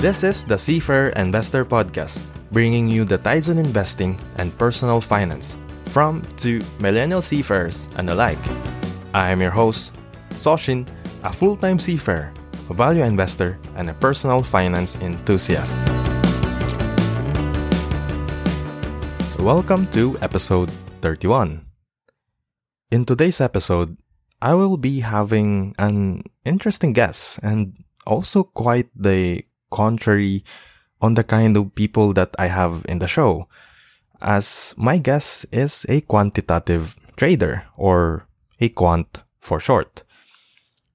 This is the Seafair Investor Podcast, bringing you the tides in investing and personal finance from to millennial seafarers and alike. I am your host, Soshin, a full time seafarer, a value investor, and a personal finance enthusiast. Welcome to episode 31. In today's episode, I will be having an interesting guest and also quite the contrary on the kind of people that I have in the show, as my guest is a quantitative trader or a quant for short.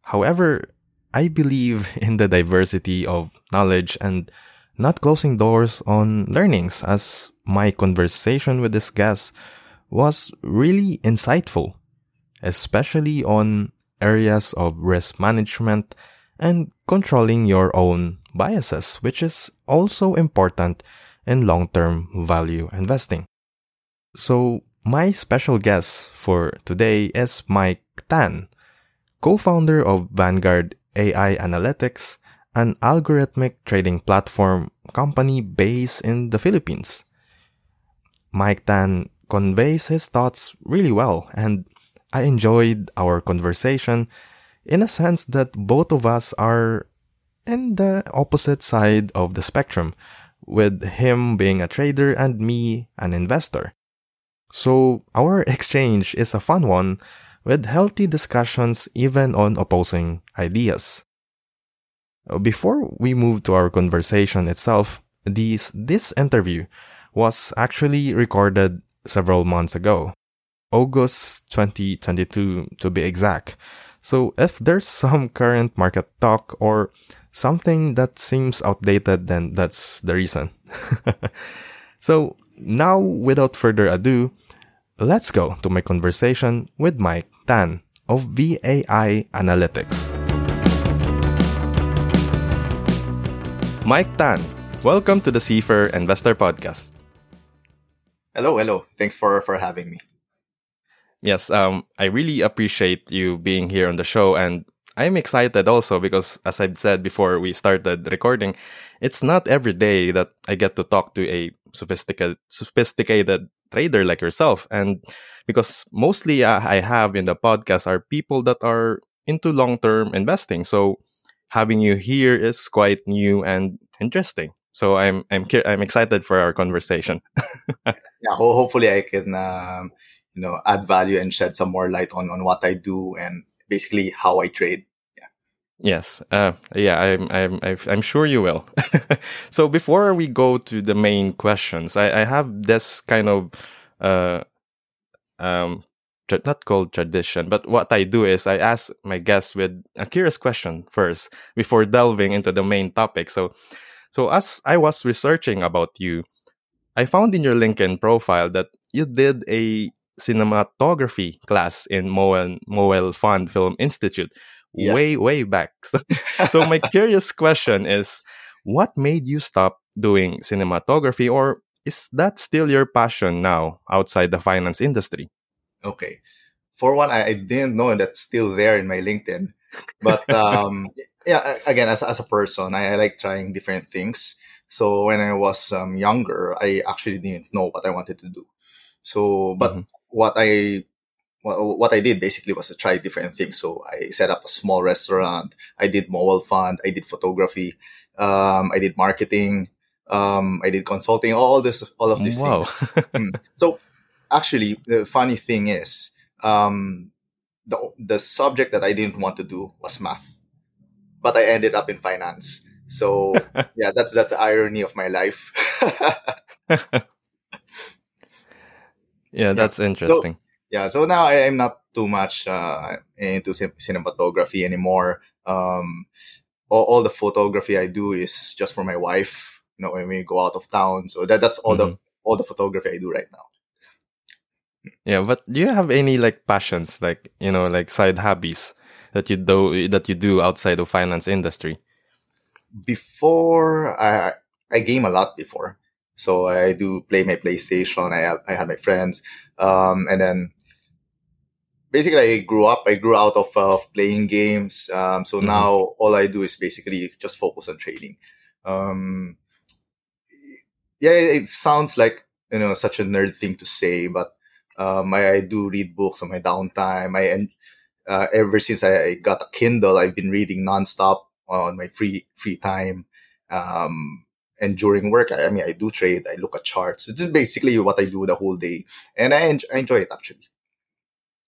However, I believe in the diversity of knowledge and not closing doors on learnings as my conversation with this guest was really insightful, especially on areas of risk management and controlling your own biases, which is also important in long term value investing. So, my special guest for today is Mike Tan, co founder of Vanguard AI Analytics, an algorithmic trading platform company based in the Philippines. Mike Tan conveys his thoughts really well, and I enjoyed our conversation in a sense that both of us are in the opposite side of the spectrum, with him being a trader and me an investor. So our exchange is a fun one with healthy discussions even on opposing ideas. Before we move to our conversation itself, this, this interview was actually recorded several months ago, August 2022 to be exact. So if there's some current market talk or something that seems outdated, then that's the reason. so now, without further ado, let's go to my conversation with Mike Tan of VAI Analytics. Mike Tan, welcome to the Seafair Investor Podcast. Hello, hello. Thanks for for having me. Yes, um, I really appreciate you being here on the show, and I'm excited also because, as I've said before we started recording, it's not every day that I get to talk to a sophisticated, sophisticated trader like yourself. And because mostly uh, I have in the podcast are people that are into long term investing. So having you here is quite new and interesting. So I'm I'm I'm excited for our conversation. yeah, hopefully I can um, you know add value and shed some more light on on what I do and basically how I trade. Yeah. Yes. Uh, yeah. I'm. I'm. I'm sure you will. so before we go to the main questions, I, I have this kind of, uh, um, not called tradition, but what I do is I ask my guests with a curious question first before delving into the main topic. So, so as I was researching about you, I found in your LinkedIn profile that you did a cinematography class in Moel, Mowelfund Film Institute yeah. way, way back. So, so my curious question is what made you stop doing cinematography, or is that still your passion now outside the finance industry? Okay. For one, I, I didn't know that's still there in my LinkedIn. But um, yeah, again, as, as a person, I, I, like trying different things. So when I was um, younger, I actually didn't know what I wanted to do. So, but mm-hmm what I what I did basically was to try different things. So I set up a small restaurant. I did Mowelfund. I did photography. Um, I did marketing. Um, I did consulting. All this, all of these wow. things. mm. So actually, the funny thing is, um, the the subject that I didn't want to do was math, but I ended up in finance. So yeah, that's that's the irony of my life. Yeah, that's interesting. So, yeah, so now I am not too much uh, into cinematography anymore. Um, all, all, the photography I do is just for my wife. You know, when we go out of town, so that that's all mm-hmm. the all the photography I do right now. Yeah, but do you have any like passions, like you know, like side hobbies that you do that you do outside of finance industry? Before I I game a lot before. So I do play my PlayStation. I have, I have my friends. Um, and then basically I grew up, I grew out of, uh, playing games. Um, so mm-hmm. now all I do is basically just focus on trading. Um, yeah, it sounds like you know such a nerd thing to say, but um, I, I do read books on my downtime. I and uh, ever since I got a Kindle, I've been reading nonstop on my free free time. Um, and during work, I, I, mean, I do trade. I look at charts. It's just basically what I do the whole day, and I, enjoy, I enjoy it actually.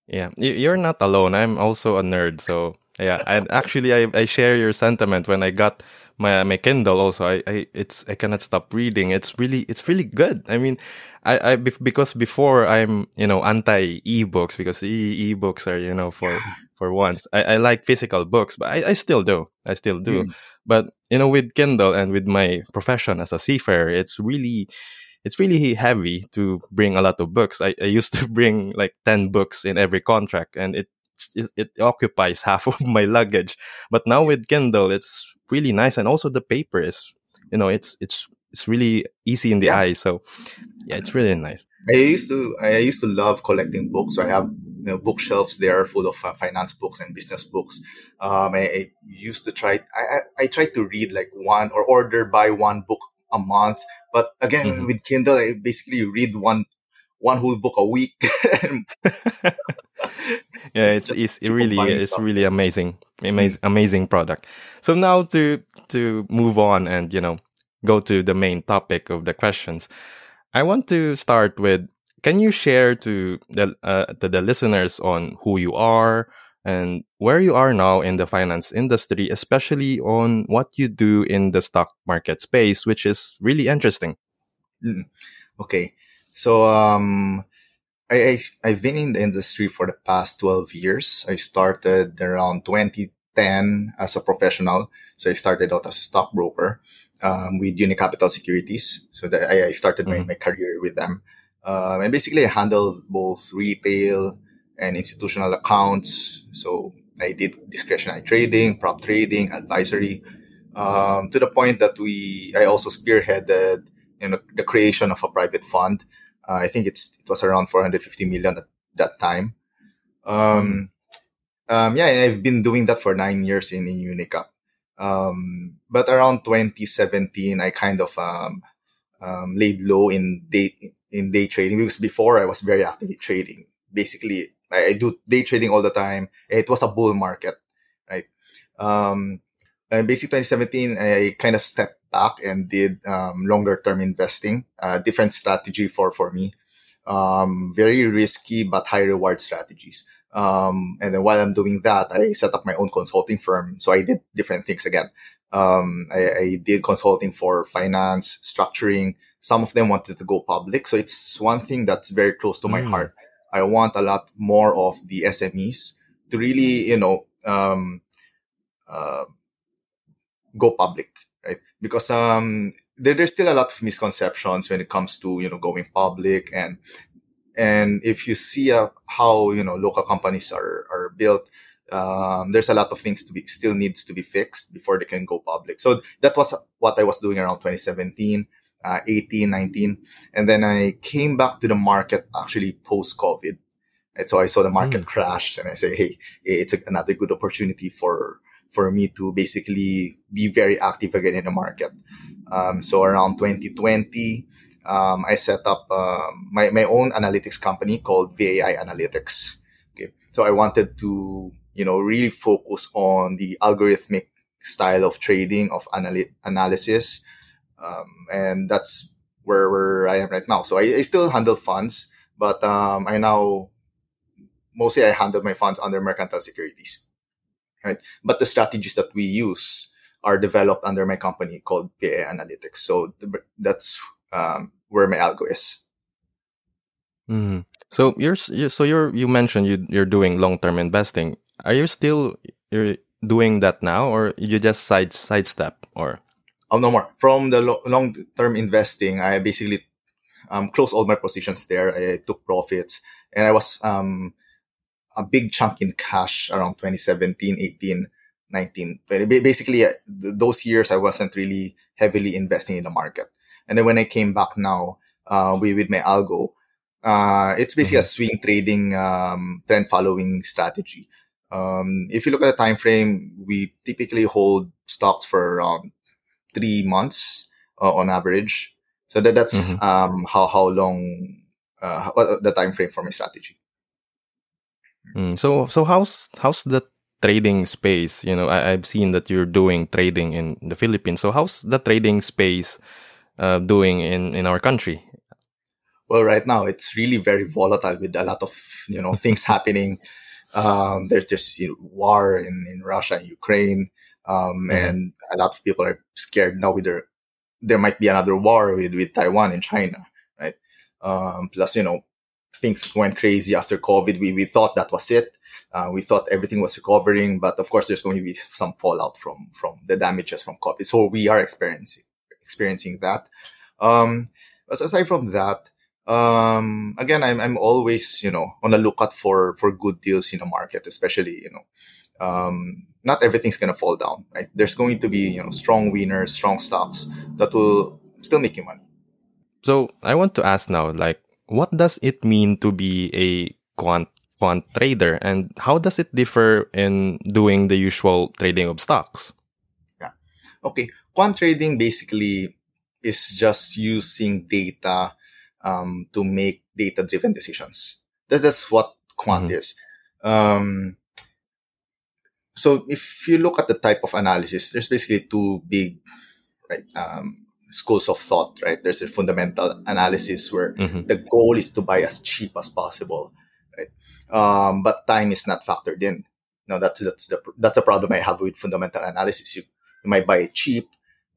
Yeah, you're not alone. I'm also a nerd, so yeah. And actually, I, I share your sentiment. When I got my my Kindle, also, I, I it's I cannot stop reading. It's really it's really good. I mean, I, I because before I'm you know anti ebooks because e ebooks are you know for for once. I, I like physical books, but I, I still do. I still do. Mm. But you know, with Kindle and with my profession as a seafarer, it's really it's really heavy to bring a lot of books. I, I used to bring like ten books in every contract, and it, it it occupies half of my luggage. But now with Kindle, it's really nice, and also the paper is you know it's it's it's really easy in the yeah. eye. So yeah, it's really nice. I used to I used to love collecting books. So I have you know, bookshelves there full of finance books and business books. Um, I, I, used to try. I, I I tried to read like one or order buy one book a month. But again, mm-hmm. with Kindle, I basically read one one whole book a week. yeah, it's, it's it really it's stuff. really amazing, amazing, amazing product. So now to to move on and you know go to the main topic of the questions, I want to start with. Can you share to the uh, to the listeners on who you are, and where you are now in the finance industry, especially on what you do in the stock market space, which is really interesting. Mm. Okay. So, um, I, I, have been in the industry for the past 12 years. I started around 2010 as a professional. So I started out as a stockbroker, um, with Unicapital Securities. So that I, I started mm-hmm. my, my career with them. Um, and basically I handled both retail, and institutional accounts. So I did discretionary trading, prop trading, advisory, um, to the point that we, I also spearheaded, you know, the creation of a private fund. Uh, I think it's, it was around 450 million at that time. Um, um, yeah, and I've been doing that for nine years in, in Unicap. Um, but around 2017, I kind of, um, um, laid low in day, in day trading because before I was very actively trading. Basically, I, I do day trading all the time. It was a bull market, right? Um, and basically 2017, I kind of stepped back and did um, longer term investing, uh, different strategy for for me. Um, very risky but high reward strategies. Um, and then while I'm doing that, I set up my own consulting firm. So I did different things again. Um, I, I, did consulting for finance, structuring. Some of them wanted to go public. So it's one thing that's very close to my mm. heart. I want a lot more of the SMEs to really, you know, um, uh, go public, right? Because um, there, there's still a lot of misconceptions when it comes to you know going public and and if you see uh, how you know local companies are are built, um, there's a lot of things to be still needs to be fixed before they can go public. So that was what I was doing around 2017 uh, 18, 19. And then I came back to the market actually post COVID. And so I saw the market mm. crash and I say, Hey, it's a, another good opportunity for, for me to basically be very active again in the market. Um, so around 2020, um, I set up uh, my, my own analytics company called VAI Analytics. Okay. So I wanted to, you know, really focus on the algorithmic style of trading, of anal- analysis, um, and that's where, where I am right now. So I, I still handle funds, but um, I now mostly I handle my funds under mercantile securities, right? But the strategies that we use are developed under my company called VAI Analytics. So that's um, where my algo is. Mm. So you're so you're you mentioned you you're doing long term investing. Are you still you're doing that now, or you just side sidestep or? Oh, no more. From the lo- long term investing, I basically um, closed all my positions there. I took profits and I was um, a big chunk in cash around 2017, 18, 19. Basically, uh, those years I wasn't really heavily investing in the market. And then when I came back now uh, with, with my algo, uh, it's basically mm-hmm. a swing trading, um, trend following strategy. Um, if you look at the time frame, we typically hold stocks for around three months uh, on average. So that, that's Mhm. um, how how long uh, what the time frame for my strategy. Mm, so so how's how's the trading space? You know, I, I've seen that you're doing trading in the Philippines. So how's the trading space uh, doing in in our country? Well, right now it's really very volatile with a lot of you know things happening. Um, there's just you know, war in, in Russia and Ukraine, um, Mhm. and a lot of people are scared now. With there, there might be another war with with Taiwan and China, right? Um, plus, you know, things went crazy after COVID. We we thought that was it. Uh, we thought everything was recovering, but of course, there's going to be some fallout from from the damages from COVID. So we are experiencing experiencing that. Um, but aside from that, um, again, I'm I'm always you know on the lookout for for good deals in the market, especially you know. Um, not everything's gonna fall down, right? There's going to be you know strong winners, strong stocks that will still make you money. So I want to ask now, like, what does it mean to be a quant quant trader, and how does it differ in doing the usual trading of stocks? Yeah. Okay, quant trading basically is just using data um, to make data-driven decisions. That, that's what quant Mhm. is. Um, so if you look at the type of analysis, there's basically two big right um, schools of thought. Right, there's a fundamental analysis where Mhm. the goal is to buy as cheap as possible, right? Um, but time is not factored in. No, that's that's the that's a problem I have with fundamental analysis. You, you might buy it cheap,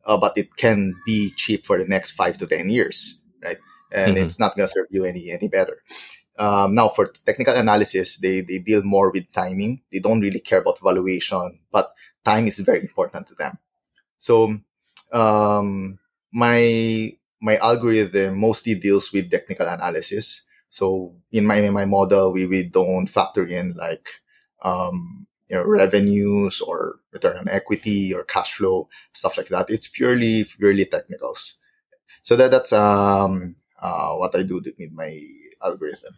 uh, but it can be cheap for the next five to ten years, right? And Mhm. it's not going to serve you any any better. Um, now, for technical analysis, they they deal more with timing. They don't really care about valuation, but time is very important to them. So, um, my my algorithm mostly deals with technical analysis. So in my in my model, we, we don't factor in like um, you know revenues or return on equity or cash flow stuff like that. It's purely purely technicals. So that that's um uh, what I do with my algorithm.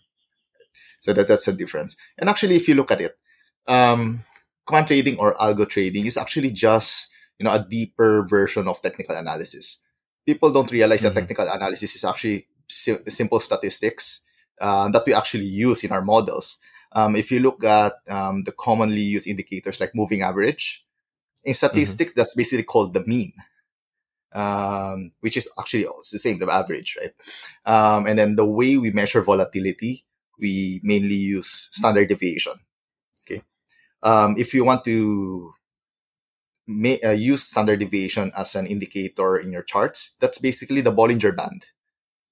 So that that's the difference. And actually, if you look at it, um, quant trading or algo trading is actually just you know a deeper version of technical analysis. People don't realize Mhm. that technical analysis is actually si- simple statistics uh, that we actually use in our models. Um, if you look at um, the commonly used indicators like moving average, in statistics that's basically called the mean, um, which is actually the same the average, right? Um, and then the way we measure volatility, we mainly use standard deviation. Okay, um, if you want to may, uh, use standard deviation as an indicator in your charts, that's basically the Bollinger Band,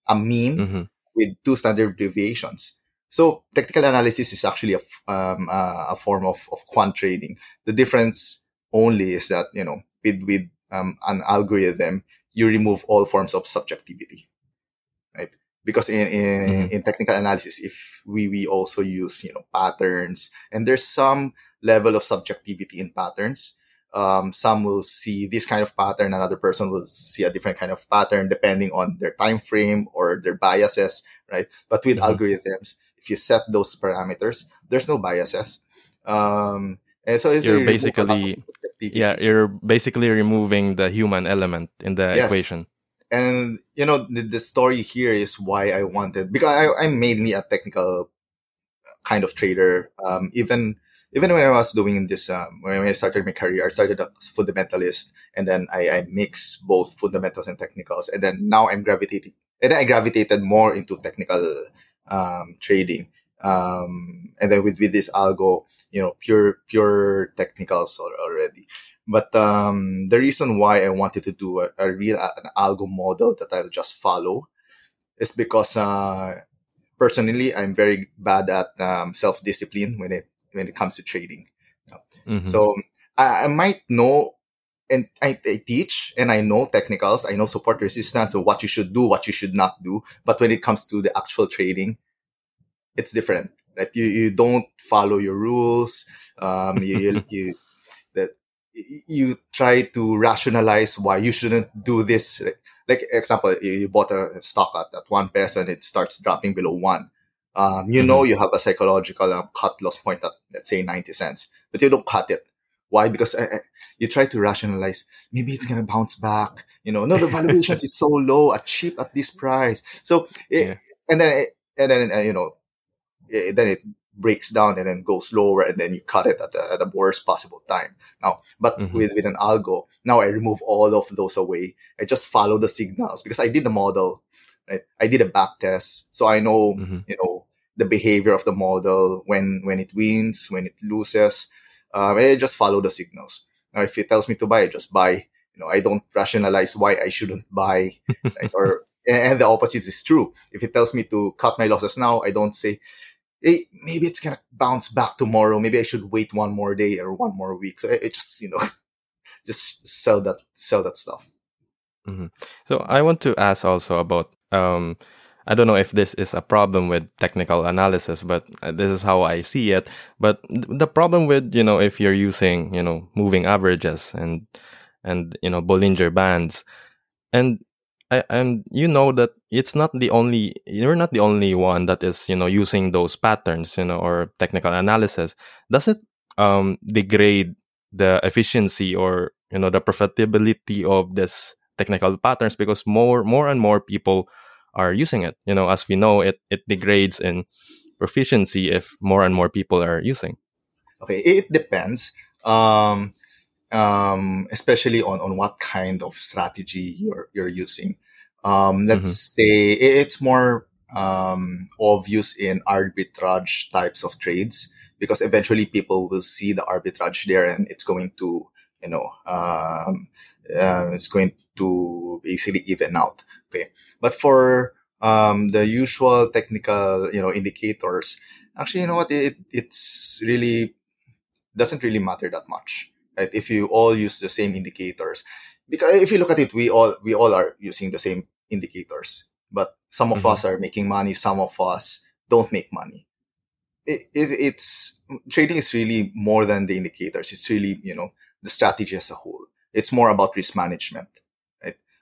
a mean Mhm. with two standard deviations. So technical analysis is actually a, um, uh, a form of, of quant trading. The difference only is that, you know, with, with um, an algorithm, you remove all forms of subjectivity, right? Because in, in, Mhm. in technical analysis, if we, we also use, you know, patterns and there's some level of subjectivity in patterns. Um, some will see this kind of pattern, another person will see a different kind of pattern depending on their time frame or their biases, right? But with Mhm. algorithms, if you set those parameters, there's no biases. Um, and so it's You're you remove a lot of basically yeah, you're basically removing the human element in the Yes. equation. And you know, the, the story here is why I wanted because I, I'm mainly a technical kind of trader. Um, even even when I was doing this, um, when I started my career, I started as a fundamentalist, and then I, I mix both fundamentals and technicals, and then now I'm gravitating, and then I gravitated more into technical um, trading. Um, and then with with this algo, you know, pure pure technicals already. But um, the reason why I wanted to do a, a real an algo model that I'll just follow is because uh, personally I'm very bad at um, self discipline when it when it comes to trading. Mhm. So I, I might know and I, I teach and I know technicals, I know support resistance of what you should do, what you should not do. But when it comes to the actual trading, it's different. Right? You you don't follow your rules. Um, you you, you that you try to rationalize why you shouldn't do this. Like, example, you, you bought a stock at, at one peso and it starts dropping below one. Um, you know you have a psychological um, cut loss point at let's say ninety cents, but you don't cut it. Why? Because I, I, you try to rationalize. Maybe it's gonna bounce back. You know, no, the valuations is so low, at cheap at this price. So, it, yeah. and then and then uh, you know, it, then it breaks down and then goes lower and then you cut it at the, at the worst possible time. Now, but mm-hmm. with, with an algo, now I remove all of those away. I just follow the signals because I did the model, right? I did a back test. So I know, mm-hmm. you know, the behavior of the model when, when it wins, when it loses. Um, I just follow the signals. Now, if it tells me to buy, I just buy. You know, I don't rationalize why I shouldn't buy, right? or and the opposite is true. If it tells me to cut my losses now, I don't say, hey, maybe it's gonna bounce back tomorrow. Maybe I should wait one more day or one more week. So I, I just, you know, just sell that, sell that stuff. Mm-hmm. So I want to ask also about, um, I don't know if this is a problem with technical analysis, but uh, this is how I see it. But the problem with, you know, if you're using, you know, moving averages and, and, you know, Bollinger Bands, and I, and you know that it's not the only you're not the only one that is you know using those patterns you know or technical analysis does it um degrade the efficiency or you know the profitability of this technical patterns because more more and more people are using it you know as we know it it degrades in proficiency if more and more people are using okay it depends um um, especially on, on what kind of strategy you're, you're using. Um, let's mm-hmm. say it's more um, obvious in arbitrage types of trades because eventually people will see the arbitrage there and it's going to, you know, um, uh, it's going to basically even out. Okay. But for, um, the usual technical, you know, indicators, actually, you know what? It, it's really doesn't really matter that much right? If you all use the same indicators, because if you look at it, we all we all are using the same indicators, but some of mm-hmm. us are making money, some of us don't make money. It, it, it's trading is really more than the indicators. It's really you know the strategy as a whole. It's more about risk management?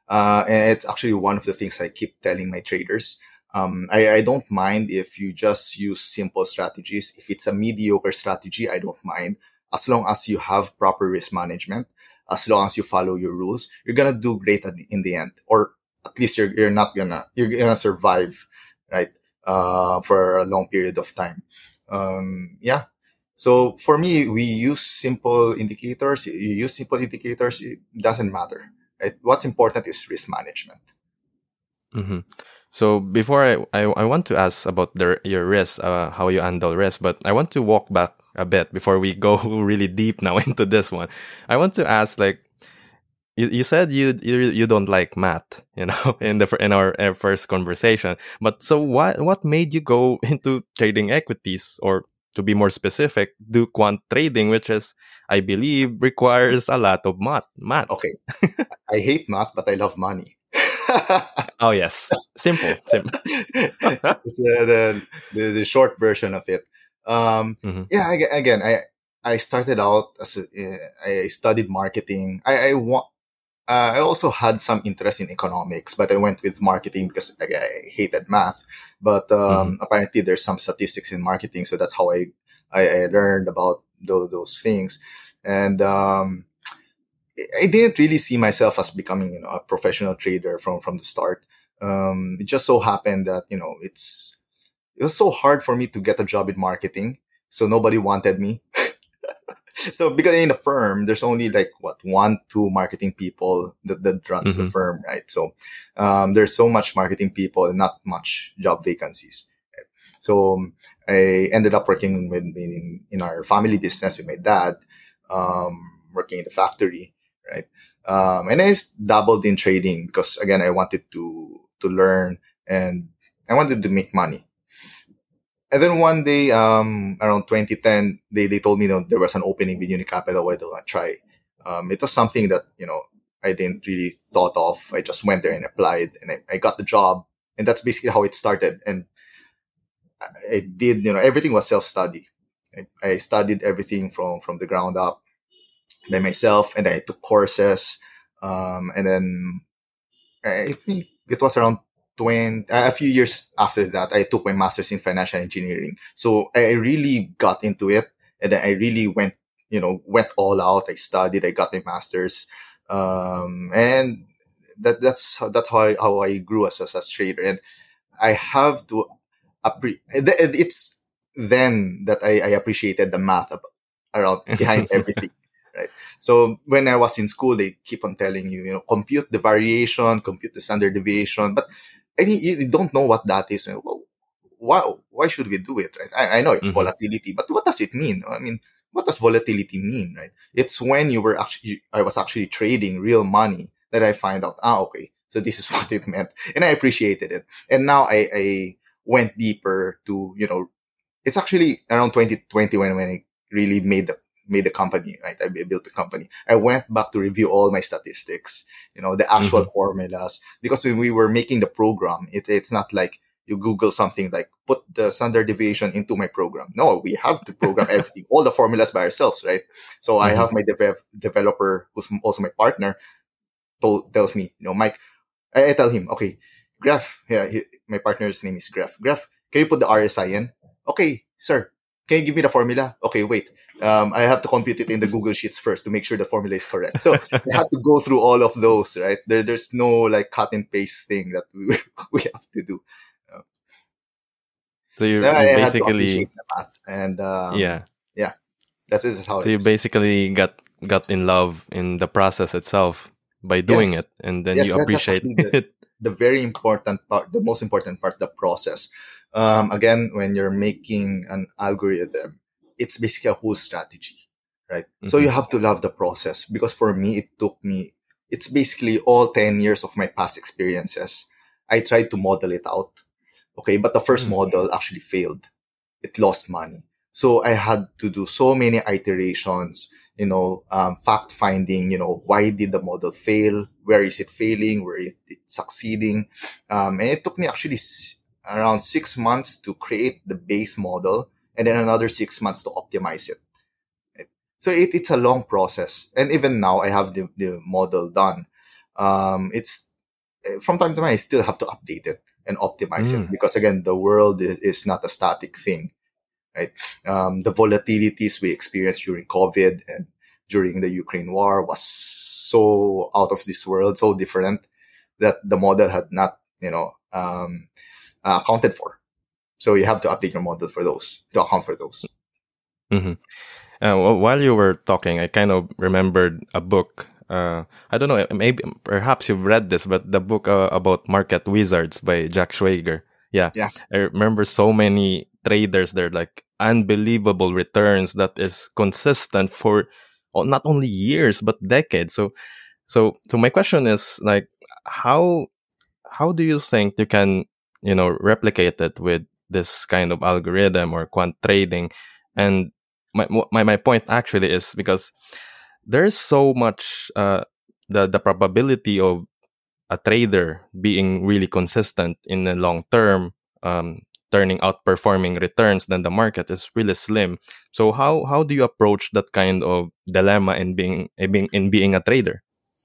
Uh, and it's actually one of the things I keep telling my traders. Um, I, I, don't mind if you just use simple strategies. If it's a mediocre strategy, I don't mind as long as you have proper risk management, as long as you follow your rules, you're gonna do great the, in the end, or at least you're you're not gonna you're gonna survive, right? Uh, for a long period of time. Um, yeah. So for me, we use simple indicators. You use simple indicators. It doesn't matter. What's important is risk management. Mm-hmm. So before I, I, I want to ask about the, your risk, uh, how you handle risk, but I want to walk back a bit before we go really deep now into this one. I want to ask, like, you, you said you, you you don't like math, you know, in the in our, our first conversation. But so what what made you go into trading equities, or to be more specific, do quant trading, which is I believe requires a lot of math. Math. Okay, I hate math, but I love money. oh yes, simple. simple. the, the the short version of it. Um, mm-hmm. Yeah, again, I I started out as a, uh, I studied marketing. I, I want. Uh, I also had some interest in economics, but I went with marketing because I, I hated math. But um, mm-hmm. apparently, there's some statistics in marketing, so that's how I I, I learned about those, those things. And um, I didn't really see myself as becoming you know a professional trader from from the start. Um, it just so happened that you know it's it was so hard for me to get a job in marketing. So nobody wanted me. so because in a firm, there's only like what one, two marketing people that, that runs mm-hmm. the firm, right? So um, there's so much marketing people and not much job vacancies. So um, I ended up working with in, in our family business with my dad, um, working in the factory, right? Um, and I dabbled in trading because again, I wanted to to learn and I wanted to make money. And then one day, um, around 2010, they, they told me you know, there was an opening with Unicapital. Why don't I try? Um, it was something that, you know, I didn't really thought of. I just went there and applied and I, I got the job. And that's basically how it started. And I, I did, you know, everything was self-study. I, I, studied everything from, from the ground up by myself and I took courses. Um, and then I think it was around 20, a few years after that, I took my master's in financial engineering. So I really got into it and then I really went you know went all out. I studied. I got my master's, um, and that that's that's how I, how I grew as, as a trader. And I have to appre- it's then that I, I appreciated the math around behind everything. Right. So when I was in school, they keep on telling you, you know, compute the variation, compute the standard deviation, but and you, don't know what that is. Well, why why should we do it? Right. I, I know it's mm-hmm. volatility, but what does it mean? I mean, what does volatility mean? Right. It's when you were actually I was actually trading real money that I find out. Ah, okay. So this is what it meant, and I appreciated it. And now I, I went deeper to you know, it's actually around 2020 when when I really made the made the company, right? I built the company. I went back to review all my statistics, you know, the actual mm-hmm. formulas, because when we were making the program, it, it's not like you Google something like put the standard deviation into my program. No, we have to program everything, all the formulas by ourselves, right? So mm-hmm. I have my dev- developer, who's also my partner, told, tells me, you know, Mike, I, I tell him, okay, Graph, yeah, he, my partner's name is Graph. Graph, can you put the RSI in? Okay, sir, can you give me the formula? Okay, wait. Um, I have to compute it in the Google Sheets first to make sure the formula is correct. So I had to go through all of those, right? There, there's no like cut and paste thing that we, we have to do. so you so basically math and um, yeah, yeah, that's, that's how. So you basically got got in love in the process itself by doing yes. it, and then yes, you appreciate the, it. The very important part, the most important part, the process um, again, when you're making an algorithm, it's basically a whole strategy, right? Mm-hmm. So you have to love the process because for me, it took me, it's basically all 10 years of my past experiences. I tried to model it out. Okay. But the 1st mm-hmm. model actually failed. It lost money. So I had to do so many iterations, you know, um, fact finding, you know, why did the model fail? Where is it failing? Where is it succeeding? Um, and it took me actually around six months to create the base model and then another six months to optimize it. So it, it's a long process. And even now I have the, the model done. Um, it's from time to time, I still have to update it and optimize mm. it because again, the world is, is not a static thing, right? Um, the volatilities we experienced during COVID and during the Ukraine war was so out of this world, so different that the model had not, you know, um, uh, accounted for. So you have to update your model for those to account for those. Mm-hmm. Uh, well, while you were talking, I kind of remembered a book. Uh, I don't know, maybe perhaps you've read this, but the book uh, about market wizards by Jack Schwager. Yeah, yeah. I remember so many traders They're like unbelievable returns that is consistent for not only years but decades. So, so, so my question is like, how how do you think you can you know replicate it with this kind of algorithm or quant trading. And my my, my point actually is because there's so much uh, the the probability of a trader being really consistent in the long term um, turning outperforming returns than the market is really slim. So how how do you approach that kind of dilemma in being in being, in being a trader?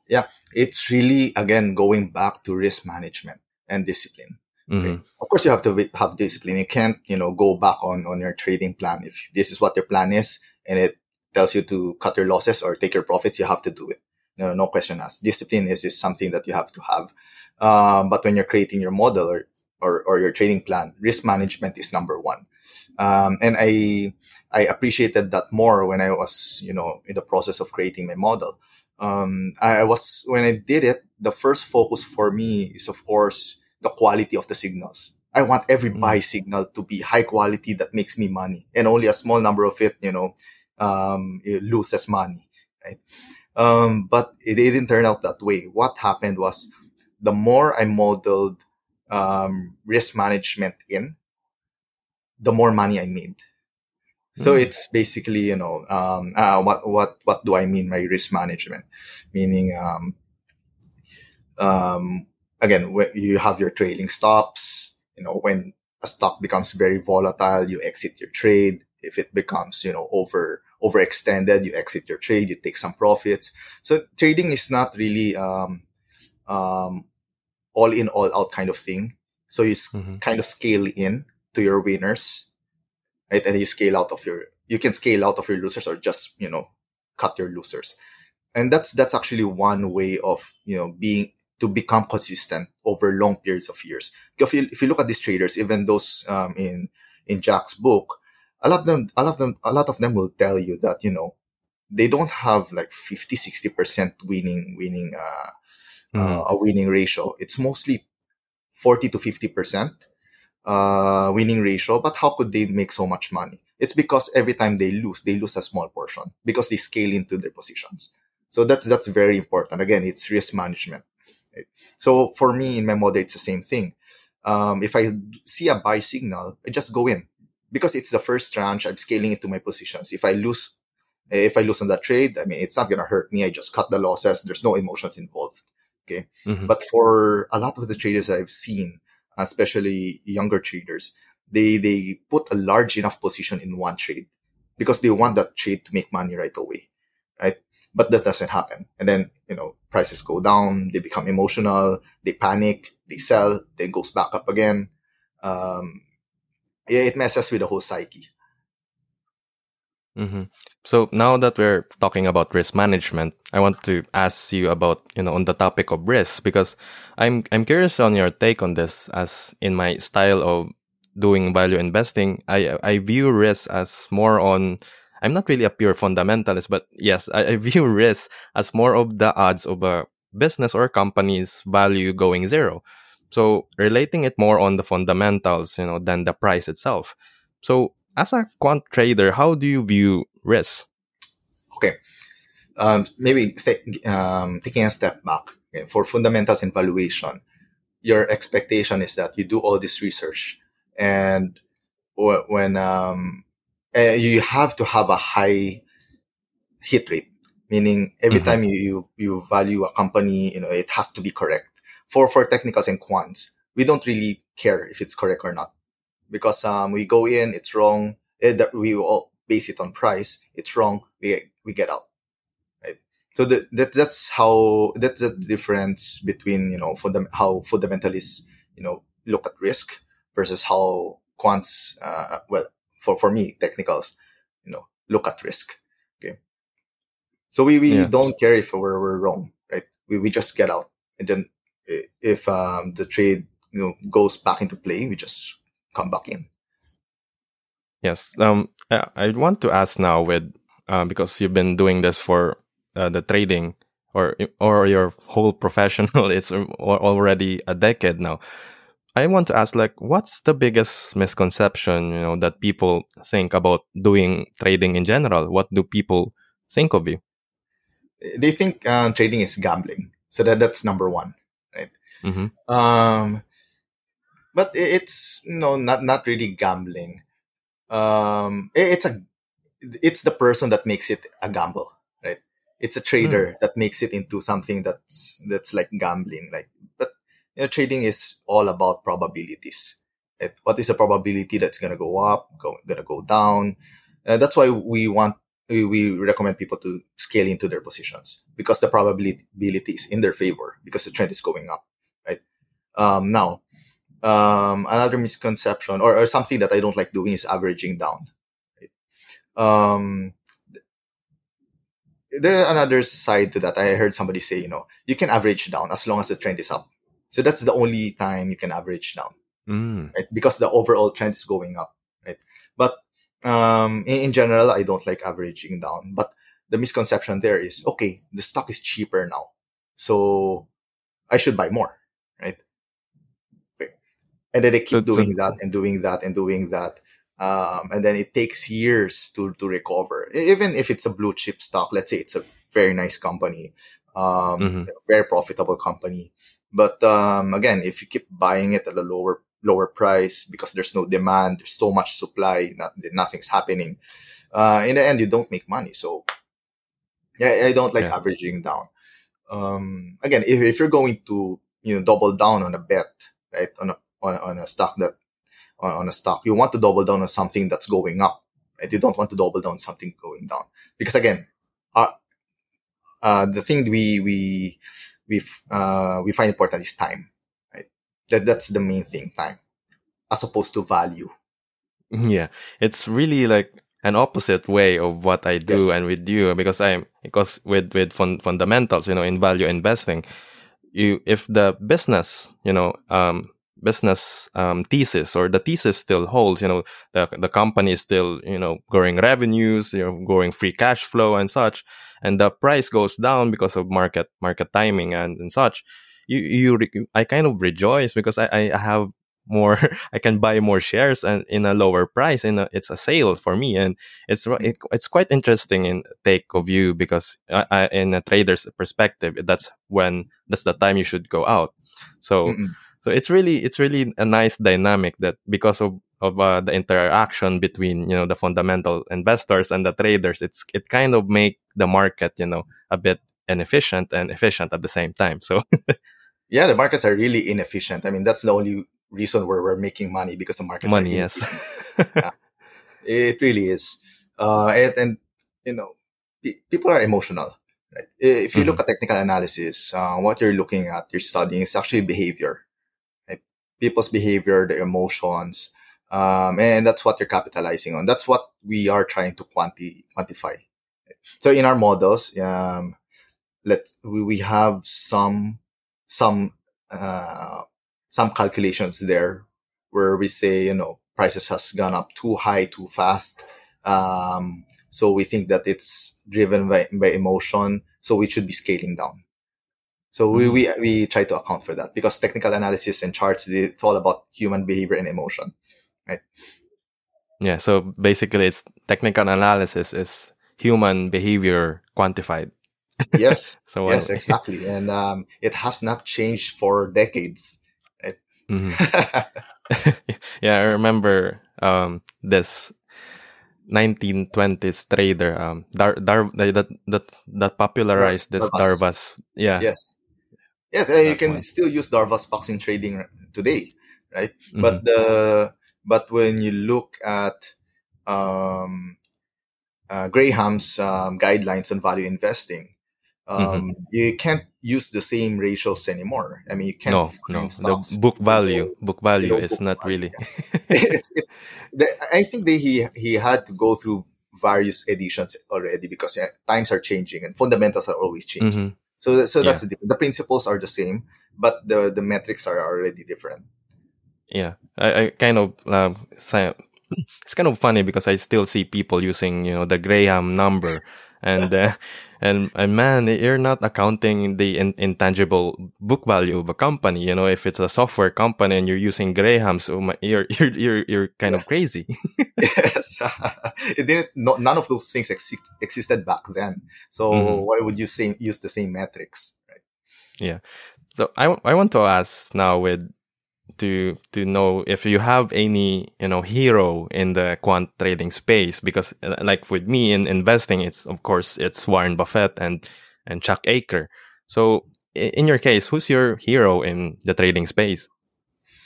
Yeah it's really again going back to risk management and discipline Mm-hmm. Of course, you have to have discipline. You can't, you know, go back on, on your trading plan. If this is what your plan is and it tells you to cut your losses or take your profits, you have to do it. No, no question asked. Discipline is, is something that you have to have. Um, but when you're creating your model or, or, or your trading plan, risk management is number one. Um, and I, I appreciated that more when I was, you know, in the process of creating my model. Um, I was, when I did it, the first focus for me is, of course, the quality of the signals. I want every mm. buy signal to be high quality that makes me money, and only a small number of it, you know, um, it loses money, right? Um, but it didn't turn out that way. What happened was the more I modeled um, risk management in, the more money I made. So mm. it's basically, you know, um, uh, what what what do I mean by risk management? Meaning, um, um, again, you have your trailing stops, you know, when a stock becomes very volatile, you exit your trade. If it becomes, you know, over, overextended, you exit your trade, you take some profits. So trading is not really, um, um, all in, all out kind of thing. So you mm-hmm. kind of scale in to your winners, right? And you scale out of your, you can scale out of your losers or just you know cut your losers and that's that's actually one way of you know being to become consistent over long periods of years. If you, if you look at these traders even those um, in in jack's book a lot of them a lot of them a lot of them will tell you that you know they don't have like 50 60% winning winning uh, mm-hmm. uh, a winning ratio. It's mostly 40 to 50% uh, winning ratio. But how could they make so much money? It's because every time they lose they lose a small portion because they scale into their positions. So that's that's very important. Again it's risk management? So for me in my model it's the same thing. Um, if i see a buy signal i just go in because it's the first tranche i'm scaling into my positions. If i lose if i lose on that trade i mean it's not going to hurt me. I just cut the losses. There's no emotions involved okay? Mm-hmm. but for a lot of the traders i've seen especially younger traders, they they put a large enough position in one trade because they want that trade to make money right away, right? But that doesn't happen, and then you know prices go down, they become emotional, they panic, they sell, then goes back up again. Um, yeah, it messes with the whole psyche. Mm-hmm. So now that we're talking about risk management, I want to ask you about you know on the topic of risk because I'm I'm curious on your take on this. As in my style of doing value investing, I I view risk as more on. I'm not really a pure fundamentalist, but yes, I, I view risk as more of the odds of a business or company's value going zero. So relating it more on the fundamentals, you know, than the price itself. So as a quant trader, how do you view risk? Okay. Um, maybe um, taking a step back okay, for fundamentals and valuation, your expectation is that you do all this research and when um, eh, you have to have a high hit rate, meaning every mm-hmm. time you, you, you value a company, you know, it has to be correct. For, for technicals and quants, we don't really care if it's correct or not because um, we go in, it's wrong. It, eh, we all base it on price. It's wrong. We we get out. Right. So the, that that's how that's the difference between you know fundam- how fundamentalists you know look at risk versus how quants uh, well for for me technicals you know look at risk. Okay. So we, we yeah. don't care if we're, we're wrong, right? We, we just get out. And then if um, the trade you know goes back into play, we just come back in. Yes. Um, I want to ask now with uh, because you've been doing this for uh, the trading or or your whole professional it's already a decade now. I want to ask like what's the biggest misconception you know that people think about doing trading in general? What do people think of you? They think uh, trading is gambling, so that that's number one, right? Mm-hmm. Um, but it's no not not really gambling um it's a it's the person that makes it a gamble right it's a trader mm. that makes it into something that's that's like gambling like but you know trading is all about probabilities what is the probability that's going to go up go, going to go down uh, that's why we want we, we recommend people to scale into their positions because the probability is in their favor because the trend is going up right um now um, another misconception or, or something that I don't like doing is averaging down. Right? Um, there another side to that. I heard somebody say, you know, you can average down as long as the trend is up. So that's the only time you can average down, mm. right? Because the overall trend is going up, right? But um, in, in general, I don't like averaging down. But the misconception there is, okay, the stock is cheaper now, so I should buy more, right? and then they keep so, doing so, that and doing that and doing that um, and then it takes years to to recover even if it's a blue chip stock let's say it's a very nice company um, mm-hmm. very profitable company but um, again if you keep buying it at a lower lower price because there's no demand there's so much supply not, nothing's happening uh, in the end you don't make money so yeah i don't like yeah. averaging down um, again if, if you're going to you know double down on a bet right on a on, on a stock that on, on a stock. You want to double down on something that's going up. Right? You don't want to double down on something going down because again, uh, uh, the thing we we we uh, we find important is time. Right? That that's the main thing, time, as opposed to value. Yeah, it's really like an opposite way of what I do Yes. and with you because I'm because with with fun, fundamentals, you know, in value investing, you if the business, you know, um, business um, thesis or the thesis still holds, you know, the the company is still you know growing revenues, you know, growing free cash flow and such, and the price goes down because of market market timing and, and such. You you re- I kind of rejoice because I I have more i can buy more shares and in a lower price and it's a sale for me and it's it, it's quite interesting in take of you because I, I, in a trader's perspective that's when that's the time you should go out so Mm-mm. so it's really it's really a nice dynamic that because of of uh, the interaction between you know the fundamental investors and the traders it's it kind of make the market you know a bit inefficient and efficient at the same time so Yeah, the markets are really inefficient. I mean, that's the only reason where we're making money because the markets money yes inefficient. It really is. Uh, and, and you know, pe- people are emotional. Right? If you look at technical analysis, uh, what you're looking at, you're studying is actually behavior. Right? People's behavior, their emotions, um, and that's what you're capitalizing on. That's what we are trying to quanti- quantify. So in our models, um, let's we, we have some some uh, some calculations there where we say you know prices has gone up too high too fast. Um, so we think that it's driven by, by emotion. So we should be scaling down. So we, we we try to account for that because technical analysis and charts it's all about human behavior and emotion right yeah so basically it's technical analysis is human behavior quantified yes so yes exactly and um, it has not changed for decades right mhm. yeah, I remember um, this 1920s trader um, Dar, Dar that that that popularized this Darvas. Darvas. Yeah. yes yes and you can one. still use darvas boxing trading today right Mhm. but the but when you look at um, uh, Graham's um, guidelines on value investing, um, you can't use the same ratios anymore. I mean, you can't no, find no. The book value, book value is book not value, really. it's, it, the, I think that he he had to go through various editions already because yeah, times are changing and fundamentals are always changing. Mhm. So so that's the. The principles are the same, but the the metrics are already different. Yeah, I, I kind of si- it's kind of funny because I still see people using you know the Graham number, and uh, and and man, you're not accounting the in, intangible book value of a company. You know, if it's a software company and you're using Graham's, oh my, you're you're you're you're kind of crazy. yes, it didn't. No, none of those things exist, existed back then. So Mhm. why would you say, use the same metrics? Right? Yeah. So I, w- I want to ask now with to to know if you have any you know hero in the quant trading space because uh, like with me in investing it's of course it's Warren Buffett and and Chuck Akre. So in your case, who's your hero in the trading space?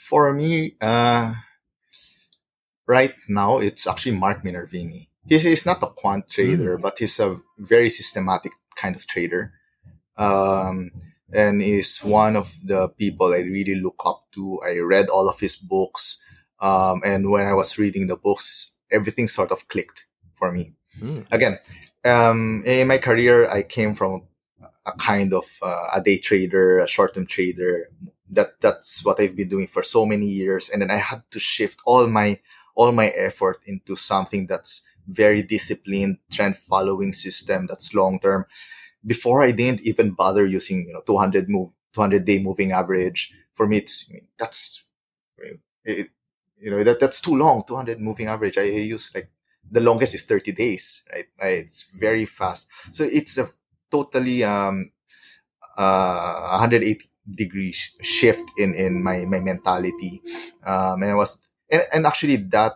For me, uh, right now it's actually Mark Minervini. He's, he's not a quant trader, but he's a very systematic kind of trader. Um, and is one of the people I really look up to. I read all of his books. Um, and when I was reading the books, everything sort of clicked for me. Hmm. Again, um, in my career, I came from a kind of uh, a day trader, a short-term trader. That that's what I've been doing for so many years, and then I had to shift all my all my effort into something that's very disciplined, trend following system that's long term. Before I didn't even bother using you know 200 move 200 day moving average. For me, it's that's it, you know that that's too long 200 moving average. I use like the longest is 30 days, right? It's very fast. So it's a totally um uh 180 degree sh- shift in in my my mentality um and I was and, and actually that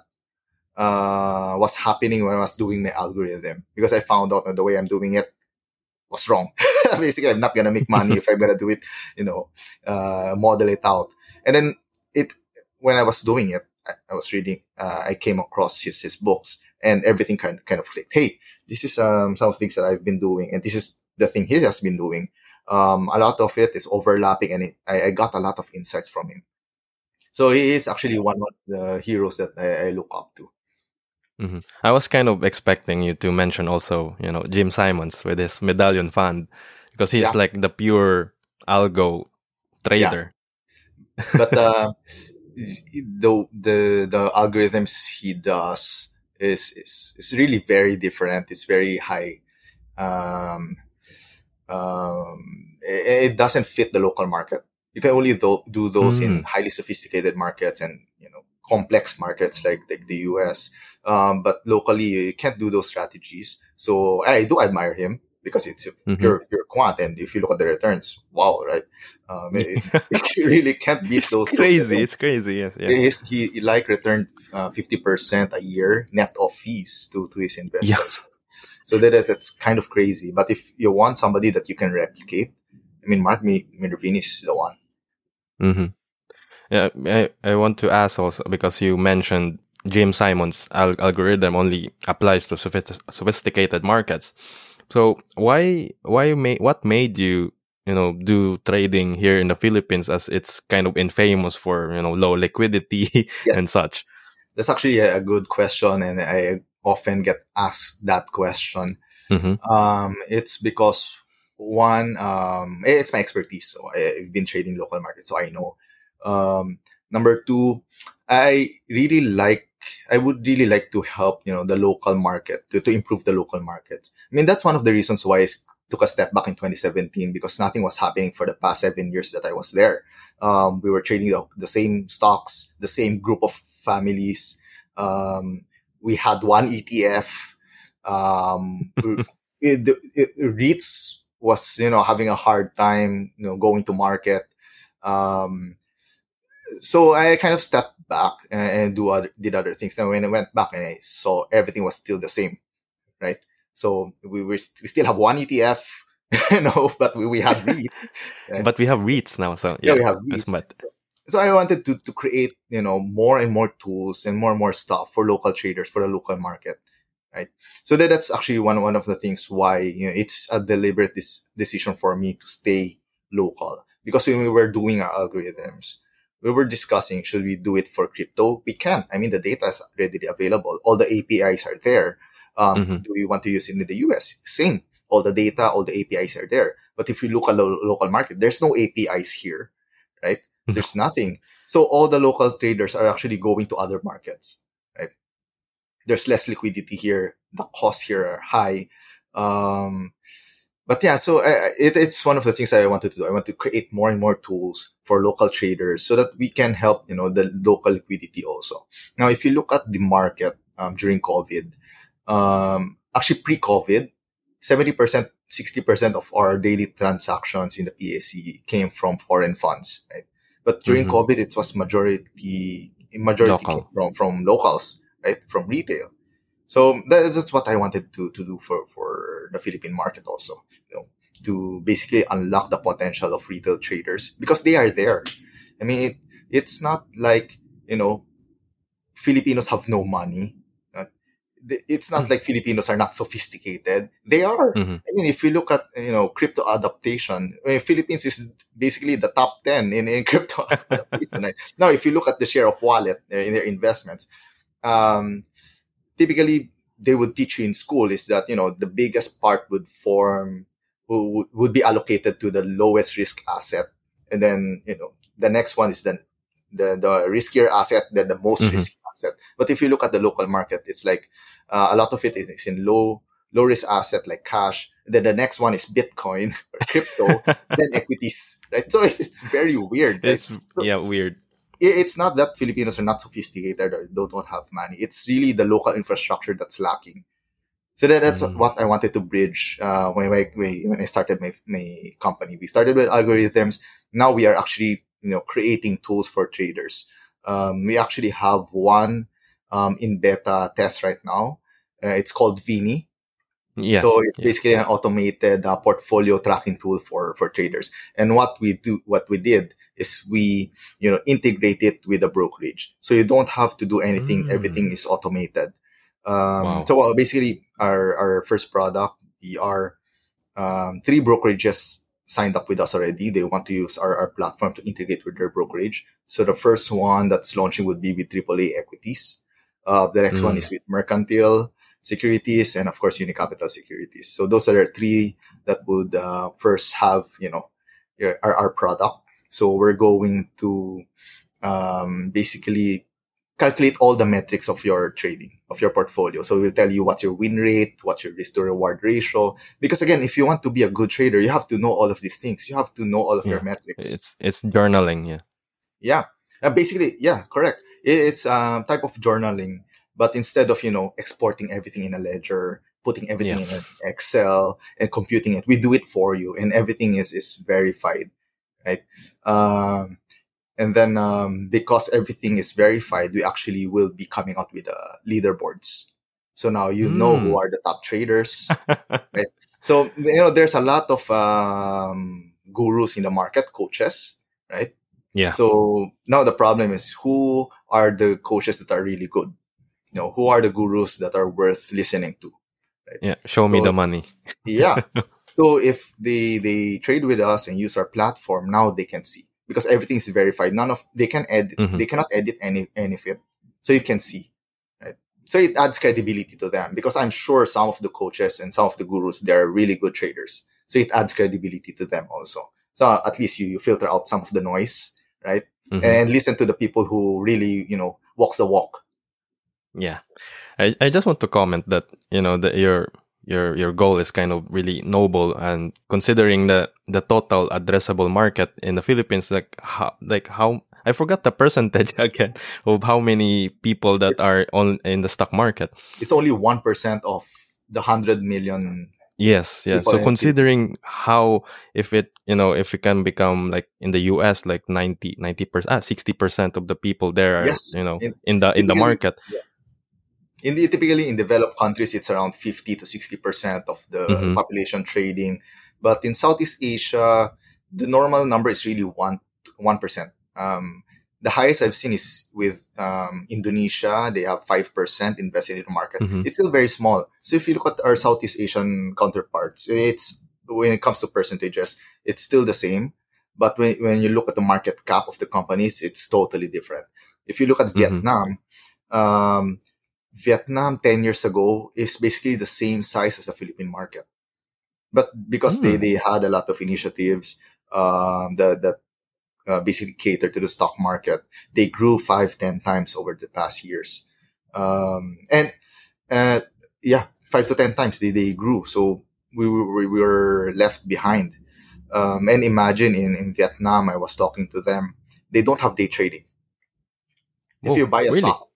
uh was happening when I was doing my algorithm because I found out that the way I'm doing it was wrong. Basically, I'm not gonna make money if I'm gonna do it, you know, uh, model it out. And then it, when I was doing it, I, I was reading, uh, I came across his, his books and everything kind, kind of clicked. Hey, this is, um, some of things that I've been doing and this is the thing he has been doing. Um, a lot of it is overlapping and it, I, I got a lot of insights from him. So he is actually one of the heroes that I, I look up to. Hmm I was kind of expecting you to mention also, you know, Jim Simons with his medallion fund because he's Yeah. like the pure algo trader. but uh, the the the algorithms he does is is is really very different. It's very high. Um, um, it, it doesn't fit the local market. You can only do, do those in highly sophisticated markets and you know complex markets like, like the US. Um, but locally, you can't do those strategies. So I do admire him because it's a Mhm. pure pure quant, and if you look at the returns, wow, right? Um, it, you really can't beat it's those. crazy. It's crazy. Yes. Yeah. His, he, he like returned uh, fifty percent a year net of fees to to his investors. Yeah. So that that's kind of crazy. But if you want somebody that you can replicate, I mean, Mark Mi- Minervini is the one. hmm Yeah, I, I want to ask also because you mentioned James Simon's al- algorithm only applies to sophist- sophisticated markets. So why why ma- what made you you know do trading here in the Philippines as it's kind of infamous for you know low liquidity Yes. and such? That's actually a good question, and I often get asked that question. hmm Um, it's because one, um, eh, it's my expertise. So I, I've been trading local markets, so I know. Um, number two, I really like, I would really like to help, you know, the local market to, to improve the local markets. I mean, that's one of the reasons why I took a step back in 2017 because nothing was happening for the past seven years that I was there. Um, we were trading the, the same stocks, the same group of families. Um, we had one ETF. Um, it, it, REITs was, you know, having a hard time, you know, going to market. Um, so I kind of stepped back and, and do other, did other things. And when I went back and I saw everything was still the same, right? So we were, st- we still have one ETF, you know, but we, we had REITs. right? But we have REITs now, so yeah, yeah, we have REITs. but So I wanted to, to create, you know, more and more tools and more and more stuff for local traders, for the local market, right? So that, that's actually one, one of the things why, you know, it's a deliberate dis- decision for me to stay local. Because when we were doing our algorithms, we were discussing, should we do it for crypto? We can. I mean, the data is readily available. All the APIs are there. Um, Mhm. Do we want to use it in the US? Same. All the data, all the APIs are there. But if you look at the local market, there's no APIs here, right? There's nothing. So all the local traders are actually going to other markets, right? There's less liquidity here. The costs here are high. Um, but yeah, so uh, it, it's one of the things I wanted to do. I want to create more and more tools for local traders so that we can help, you know, the local liquidity also. Now, if you look at the market um, during COVID, um, actually pre-COVID, 70%, 60% of our daily transactions in the PAC came from foreign funds, right? But during Mhm. COVID, it was majority, majority from, from locals, right? From retail. So that's just what I wanted to, to do for, for the Philippine market also, you know, to basically unlock the potential of retail traders because they are there. I mean, it, it's not like, you know, Filipinos have no money. Uh, It's not Mm. like Filipinos are not sophisticated. They are. Mhm. I mean, if you look at, you know, crypto adaptation, I mean, Philippines is basically the top 10 in, in crypto right? Now, if you look at the share of wallet uh, in their investments, um, typically they would teach you in school is that, you know, the biggest part would form, would, would be allocated to the lowest risk asset. And then, you know, the next one is the, the, the riskier asset, then the most Mhm. risky asset. But if you look at the local market, it's like, uh, a lot of it is, is in low, low risk asset like cash. Then the next one is Bitcoin or crypto, then equities, right? So it's, it's very weird. right? It's yeah weird. It- it's not that Filipinos are not sophisticated or don't, don't have money. It's really the local infrastructure that's lacking. So that, that's Mm. what I wanted to bridge uh, when, I, when I started my, my company. We started with algorithms. Now we are actually you know creating tools for traders. Um, we actually have one um, in beta test right now. Uh, it's called Vini. Yeah. So it's yeah. basically an automated uh, portfolio tracking tool for, for traders. And what we do, what we did is we, you know, integrate it with a brokerage. So you don't have to do anything. Mm. Everything is automated. Um, Wow. so uh, basically our, our first product, we are, um, three brokerages signed up with us already. They want to use our, our platform to integrate with their brokerage. So the first one that's launching would be with AAA equities. Uh, the next one Mm. is with Mercantile Securities, and of course, Unicapital Securities. So those are the three that would uh, first have you know your, our, our product. So we're going to um, basically calculate all the metrics of your trading of your portfolio. So we'll tell you what's your win rate, what's your risk to reward ratio. Because again, if you want to be a good trader, you have to know all of these things. You have to know all of your metrics. It's it's journaling. Yeah. Yeah. Uh, basically, yeah, correct. It, it's a type of journaling, but instead of, you know, exporting everything in a ledger, putting everything Yeah. in an Excel and computing it, we do it for you and everything is, is verified, right? Um, and then, um, because everything is verified, we actually will be coming out with, uh, leaderboards. So now you know who Mm. are the top traders. right? So, you know, there's a lot of, um, gurus in the market, coaches, right? yeah. So now the problem is who are the coaches that are really good? You know, who are the gurus that are worth listening to? Yeah. Show me the money. Yeah. so if they they trade with us and use our platform, now they can see because everything is verified. None of they can edit Mhm. they cannot edit any any of it. So you can see. Right. So it adds credibility to them because I'm sure some of the coaches and some of the gurus they're really good traders. So it adds credibility to them also. So at least you, you filter out some of the noise, right? Mhm. and listen to the people who really, you know, walks the walk. Yeah, I, I just want to comment that you know that your your your goal is kind of really noble, and considering the the total addressable market in the Philippines, like how like how I forgot the percentage again of how many people that It's- are on in the stock market. It's only 1% of the 100 million. Yes, yeah. So in- considering how if it you know if it can become like in the US like 90 percent ah, 60 percent of the people there are Yes, you know in- in the in the market. In the, typically in developed countries, it's around 50 to 60% of the Mhm. population trading. But in Southeast Asia, the normal number is really 1, 1%. Um, the highest I've seen is with um, Indonesia. They have 5% invested in the market. Mhm. It's still very small. So if you look at our Southeast Asian counterparts, it's when it comes to percentages, it's still the same. But when, when you look at the market cap of the companies, it's totally different. If you look at Mhm. Vietnam, um, Vietnam 10 years ago is basically the same size as the Philippine market. But because they, Hmm. they had a lot of initiatives um, that, that uh, basically cater to the stock market, they grew five, ten times over the past years. Um, and uh, yeah, five to ten times they, they grew. So we, were- we were left behind. Um, and imagine in, in Vietnam, I was talking to them, they don't have day trading. If Oh, you buy a really? stock,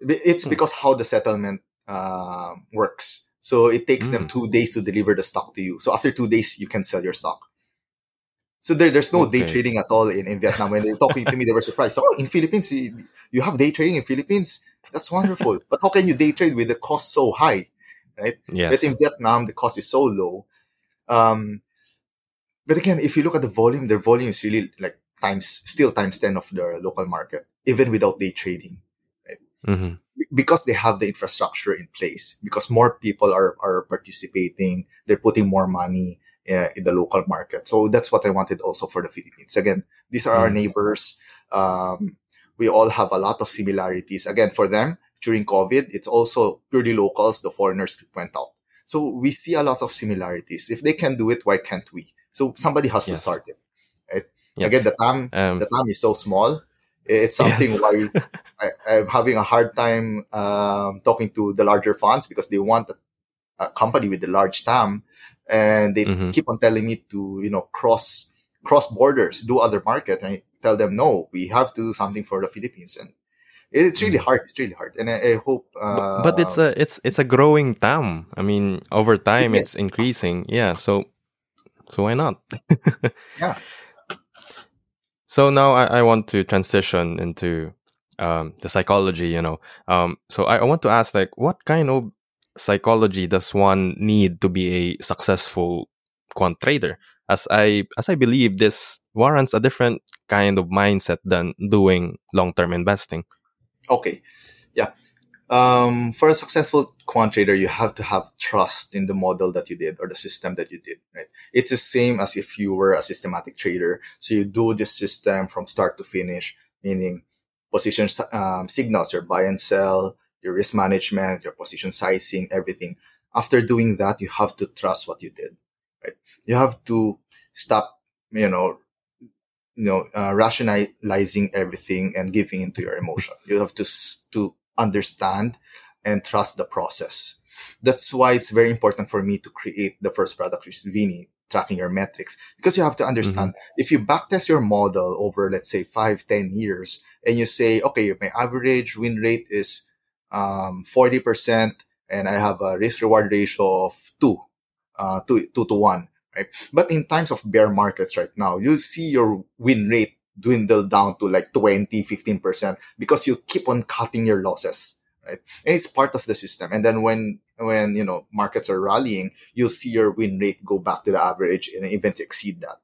it's Hmm. because how the settlement uh, works. So it takes them Mm. two days to deliver the stock to you. So after two days, you can sell your stock. So there, there's no day trading at all in, in Vietnam. When they were talking to me, they were surprised. Oh, in Philippines, you, you have day trading in Philippines? That's wonderful. but how can you day trade with the cost so high? right? Yes. But in Vietnam, the cost is so low. Um, but again, if you look at the volume, their volume is really like times, still times 10 of the local market, even without day trading hmm because they have the infrastructure in place, because more people are, are participating, they're putting more money uh, in the local market. So that's what I wanted also for the Philippines. Again, these are our Mm. neighbors. Um, we all have a lot of similarities. Again, for them, during COVID, it's also purely locals, the foreigners went out. So we see a lot of similarities. If they can do it, why can't we? So somebody has to start it. Yes. Again, the TAM, um, the TAM is so small. It's something Yes. why I, I'm having a hard time um, talking to the larger funds because they want a, a company with a large TAM, and they Mhm. keep on telling me to you know cross cross borders, do other markets. And I tell them no, we have to do something for the Philippines, and it's really hard. It's really hard, and I, I hope. But, Uh, but it's a it's it's a growing TAM. I mean, over time It it's increasing. Yeah, so so why not? Yeah. So now I, I want to transition into um, the psychology. You know, um, so I, I want to ask like, what kind of psychology does one need to be a successful quant trader? As I as I believe this warrants a different kind of mindset than doing long term investing. okay, yeah. Um, for a successful quant trader, you have to have trust in the model that you did or the system that you did, right? It's the same as if you were a systematic trader. So you do this system from start to finish, meaning position um, signals, your buy and sell, your risk management, your position sizing, everything. After doing that, you have to trust what you did, right? You have to stop, you know, you know, uh, rationalizing everything and giving into your emotion. You have to to understand and trust the process. That's why it's very important for me to create the first product, which is Vini, tracking your metrics, because you have to understand mm-hmm. if you backtest your model over, let's say, five, ten years, and you say, okay, my average win rate is um, 40%, and I have a risk reward ratio of two, uh, two, two to one, right? But in times of bear markets right now, you see your win rate dwindle down to like 20, 15% because you keep on cutting your losses, right? And it's part of the system. And then when, when, you know, markets are rallying, you'll see your win rate go back to the average and even exceed that.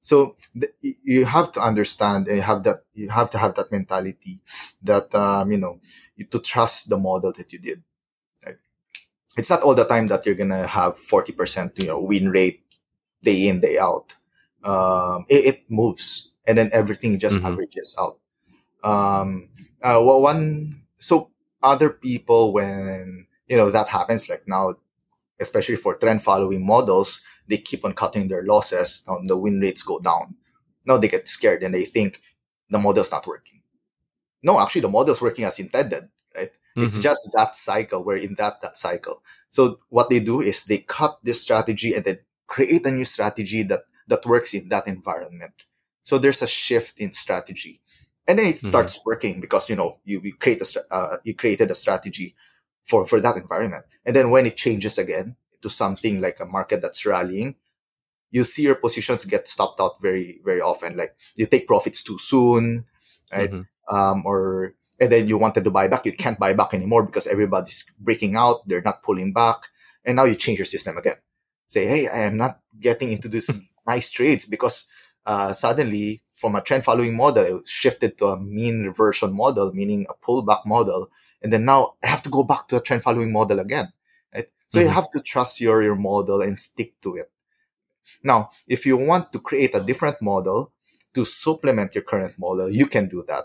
So you have to understand and you have that, you have to have that mentality that, um, you know, to trust the model that you did. Right? It's not all the time that you're going to have 40%, you know, win rate day in, day out. Um, it, it moves and then everything just mm-hmm. averages out. Um, uh, well, one, so other people, when, you know, that happens, like now, especially for trend following models, they keep on cutting their losses. Um, the win rates go down. Now they get scared and they think the model's not working. No, actually, the model's working as intended, right? Mm-hmm. It's just that cycle. We're in that, that cycle. So what they do is they cut this strategy and then create a new strategy that, that works in that environment. So there's a shift in strategy, and then it mm-hmm. starts working because you know you, you create a uh, you created a strategy for for that environment, and then when it changes again to something like a market that's rallying, you see your positions get stopped out very very often. Like you take profits too soon, right? Mm-hmm. Um, or and then you wanted to buy back, you can't buy back anymore because everybody's breaking out, they're not pulling back, and now you change your system again. Say, hey, I am not getting into this nice trades because uh, suddenly from a trend following model, it shifted to a mean reversion model, meaning a pullback model. And then now I have to go back to a trend following model again. Right? So mm-hmm. you have to trust your, your model and stick to it. Now, if you want to create a different model to supplement your current model, you can do that.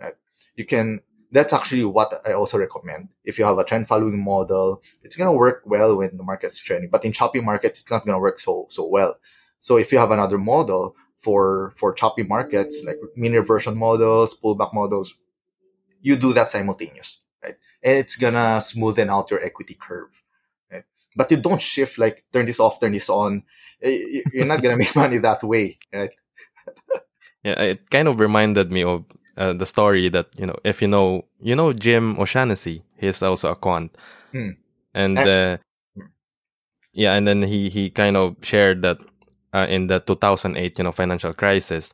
Right? You can, that's actually what I also recommend. If you have a trend following model, it's going to work well when the market's trending, but in choppy market, it's not going to work so, so well. So if you have another model for for choppy markets like mean reversion models, pullback models, you do that simultaneous, right? And it's gonna smoothen out your equity curve. Right? But you don't shift like turn this off, turn this on. You're not gonna make money that way, right? yeah, it kind of reminded me of uh, the story that you know if you know you know Jim O'Shaughnessy, he's also a quant, hmm. and uh, yeah, and then he he kind of shared that uh, in the 2008 you know financial crisis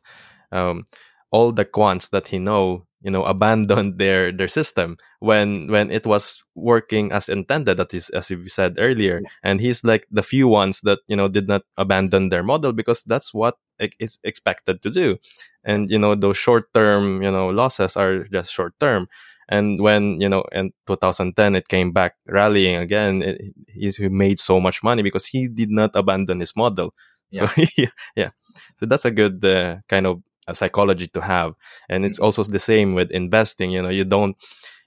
um, all the quants that he know you know abandoned their their system when when it was working as intended that is as you said earlier. And he's like the few ones that you know did not abandon their model because that's what it's expected to do. And you know those short term you know losses are just short term and when you know in 2010 it came back rallying again it, he made so much money because he did not abandon his model yeah. So yeah, so that's a good uh, kind of psychology to have, and it's mm-hmm. also the same with investing. You know, you don't.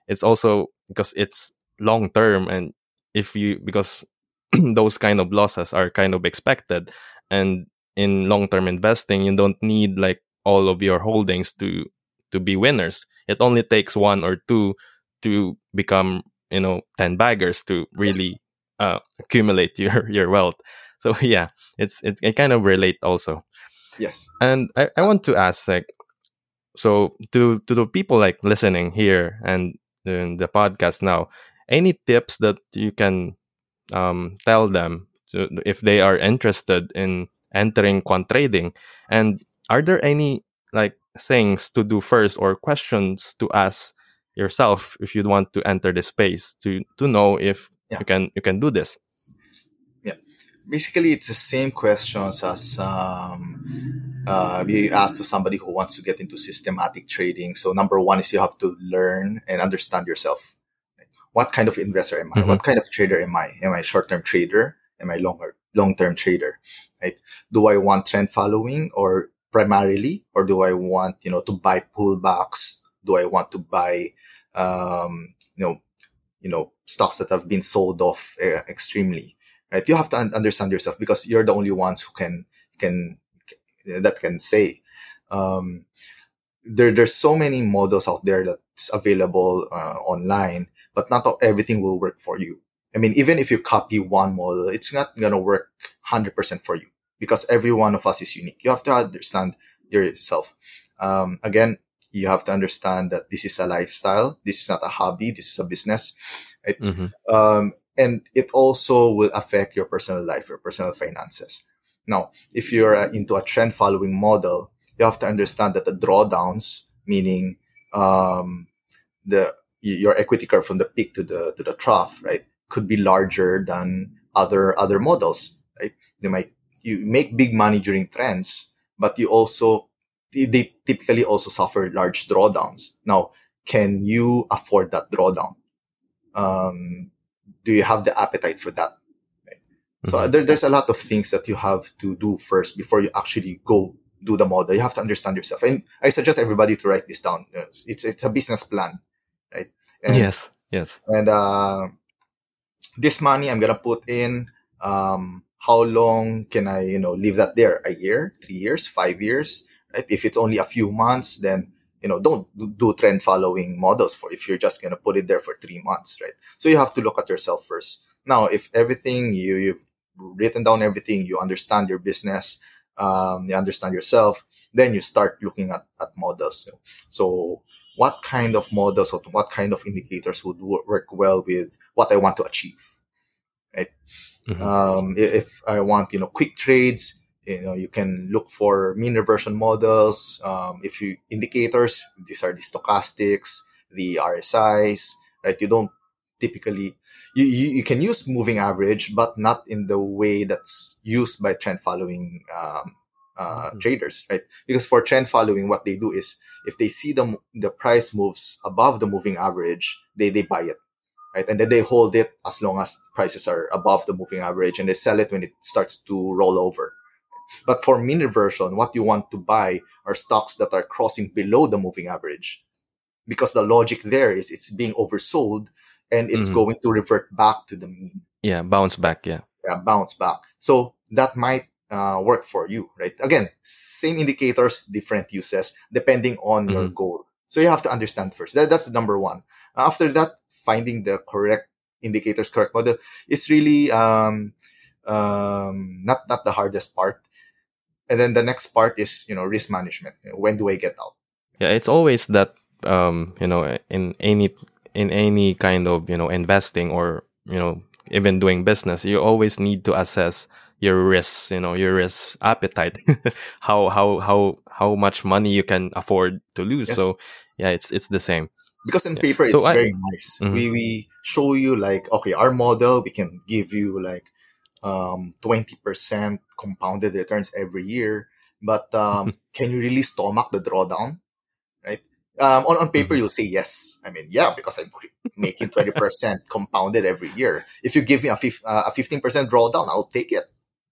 It's also because it's long term, and if you because those kind of losses are kind of expected, and in long term investing, you don't need like all of your holdings to to be winners. It only takes one or two to become you know 10 baggers to really yes. uh, accumulate your your wealth so yeah it's it's it kind of relate also. Yes. And i, I want to ask like so to to the people like listening here and in the podcast now any tips that you can um, tell them to, if they are interested in entering quant trading? And are there any like things to do first or questions to ask yourself if you want to enter the space to to know if yeah. you can you can do this basically it's the same questions as um, uh, we asked to somebody who wants to get into systematic trading. So number one is you have to learn and understand yourself. What kind of investor am I? Mm-hmm. What kind of trader am I? Am I a short-term trader? Am I longer long-term trader? Right? Do I want trend following or primarily, or do I want you know to buy pullbacks? Do I want to buy um, you know you know stocks that have been sold off uh, extremely right? You have to un- understand yourself because you're the only ones who can can that can say. Um, there there's so many models out there that's available uh, online but not everything will work for you. I mean even if you copy one model it's not going to work 100% for you because every one of us is unique. You have to understand yourself. Um, again you have to understand that this is a lifestyle. This is not a hobby. This is a business right? Mm-hmm. um, and it also will affect your personal life your personal finances now if you're uh, into a trend following model you have to understand that the drawdowns meaning um, the your equity curve from the peak to the to the trough right could be larger than other other models right they might you make big money during trends but you also they typically also suffer large drawdowns. Now, can you afford that drawdown? Um, do you have the appetite for that? Right? So Mhm. there, there's a lot of things that you have to do first before you actually go do the model. You have to understand yourself, and I suggest everybody to write this down. It's it's a business plan, right? And, yes, yes. and uh, this money I'm gonna put in. Um, how long can I, you know, leave that there? A year, three years, five years, right? If it's only a few months, then you know, don't do- trend following models for if you're just gonna put it there for three months, right? So you have to look at yourself first. Now, if everything you you've written down everything, you understand your business, um, you understand yourself, then you start looking at, at models. So what kind of models or what kind of indicators would work well with what I want to achieve? Mhm. Um, if I want, you know, quick trades, you know, you can look for mean reversion models. Um, if you indicators, these are the stochastics, the RSIs, right? You don't typically, you, you, you can use moving average, but not in the way that's used by trend following, um, uh, Mhm. traders, right? Because for trend following, what they do is if they see the, the price moves above the moving average, they, they buy it right? And then they hold it as long as prices are above the moving average and they sell it when it starts to roll over. But for mean reversion, what you want to buy are stocks that are crossing below the moving average because the logic there is it's being oversold and it's Mhm. going to revert back to the mean, Yeah, bounce back. Yeah. yeah, bounce back. So that might uh, work for you, right? Again, same indicators, different uses depending on your Mhm. goal. So you have to understand first. That, that's number one. After that, finding the correct indicators, correct model is really um, um, not not the hardest part. And then the next part is you know risk management. When do I get out? Yeah, it's always that um, you know, in any in any kind of, you know, investing or, you know, even doing business, you always need to assess your risks, you know, your risk appetite. how how how how much money you can afford to lose. Yes. So yeah, it's it's the same. because in Yeah. paper So it's I- very nice. Mhm. We we show you like okay, our model we can give you like um twenty percent compounded returns every year, but um, can you really stomach the drawdown? Right? Um, on on paper Mhm. you'll say yes. I mean yeah because I'm making twenty percent compounded every year. If you give me a fif- uh, a fifteen percent drawdown, I'll take it.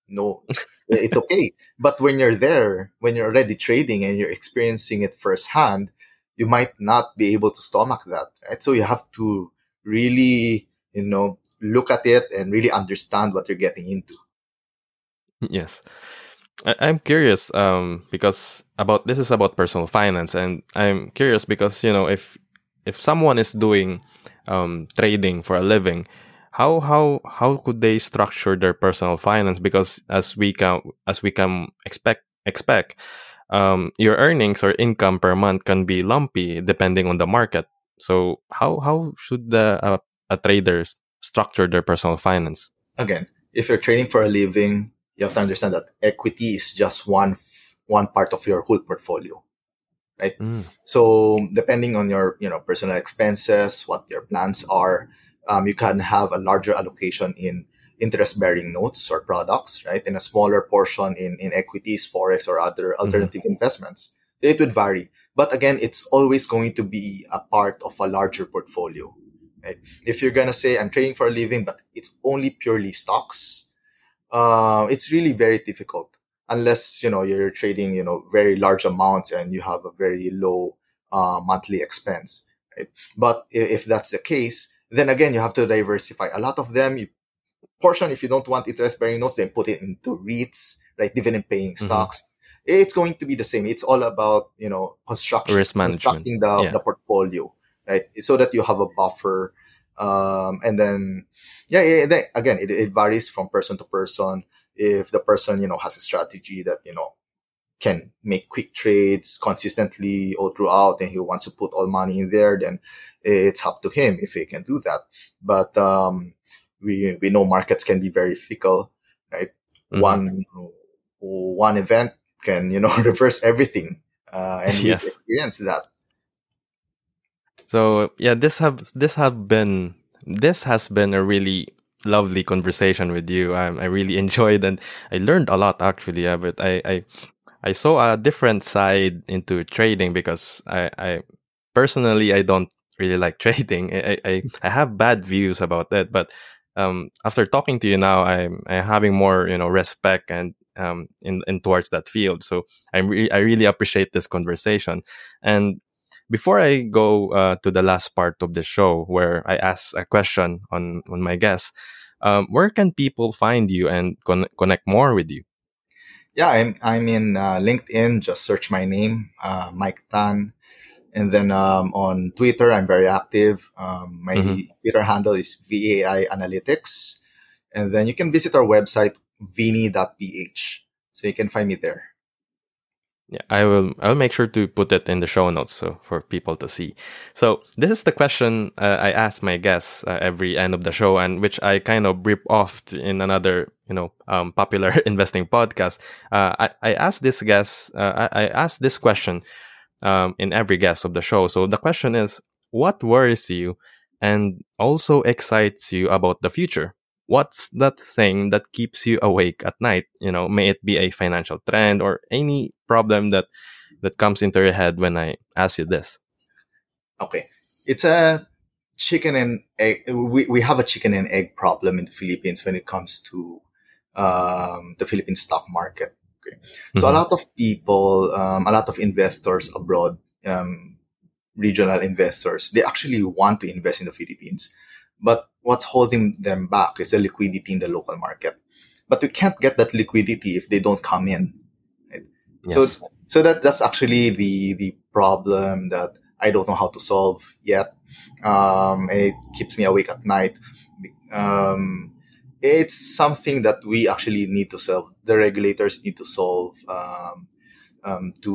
No, it's okay. But when you're there, when you're already trading and you're experiencing it firsthand, you might not be able to stomach that, right? So you have to really, you know, look at it and really understand what you're getting into. Yes. I, I'm curious um because about this is about personal finance and I'm curious because you know if if someone is doing um trading for a living how how how could they structure their personal finance because as we can as we can expect expect um your earnings or income per month can be lumpy depending on the market so how how should the uh, a trader s- structure their personal finance Again, if you're trading for a living, you have to understand that equity is just one f- one part of your whole portfolio. Mm, So depending on your you know personal expenses, what your plans are, um, you can have a larger allocation in interest-bearing notes or products, right, and a smaller portion in in equities, forex, or other alternative investments. It would vary, but again, it's always going to be a part of a larger portfolio. Right? If you're gonna say I'm trading for a living, but it's only purely stocks, uh, it's really very difficult unless you know you're trading you know very large amounts and you have a very low uh, monthly expense right? but if that's the case then again, you have to diversify. A lot of them, you portion if you don't want interest bearing notes, then put it into REITs, right? Dividend paying Mhm. stocks. It's going to be the same. It's all about you know construction, Risk management. constructing the, Yeah. the portfolio, right? So that you have a buffer. Um, and then, yeah, yeah, then again, it, it varies from person to person. If the person, you know, has a strategy that, you know, can make quick trades consistently all throughout and he wants to put all money in there, then it's up to him if he can do that. But, um, we, we know markets can be very fickle, right? Mhm. One, one event can, you know, reverse everything. Uh, and Yes. that. So yeah, this have this have been this has been a really lovely conversation with you. Um, I really enjoyed and I learned a lot actually. Yeah, but I I I saw a different side into trading because I I personally I don't really like trading. I I, I have bad views about that, but um after talking to you now, I'm I'm having more you know respect and um in in towards that field. So I'm re- I really appreciate this conversation and before I go uh, to the last part of the show where I ask a question on on my guests, um, where can people find you and con- connect more with you? Yeah, I'm I'm in uh, LinkedIn. Just search my name, uh, Mike Tan, and then um, on Twitter I'm very active. Um, my Mhm. Twitter handle is VAI Analytics, and then you can visit our website vini.ph, so you can find me there. Yeah, I will. I'll make sure to put it in the show notes so for people to see. So this is the question uh, I ask my guests uh, every end of the show, and which I kind of rip off in another, you know, um, popular investing podcast. Uh, I I ask this guest. Uh, I, I ask this question um, in every guest of the show. So the question is, what worries you, and also excites you about the future? What's that thing that keeps you awake at night? You know, may it be a financial trend or any problem that that comes into your head when I ask you this. Okay, it's a chicken and egg. We we have a chicken and egg problem in the Philippines when it comes to um, the Philippine stock market. Okay, so a Mhm. lot of people, um, a lot of investors abroad, um, regional investors, they actually want to invest in the Philippines, but what's holding them back is the liquidity in the local market. But we can't get that liquidity if they don't come in. So Yes. so that that's actually the the problem that I don't know how to solve yet. Um, it keeps me awake at night. Um, it's something that we actually need to solve. The regulators need to solve um, um, to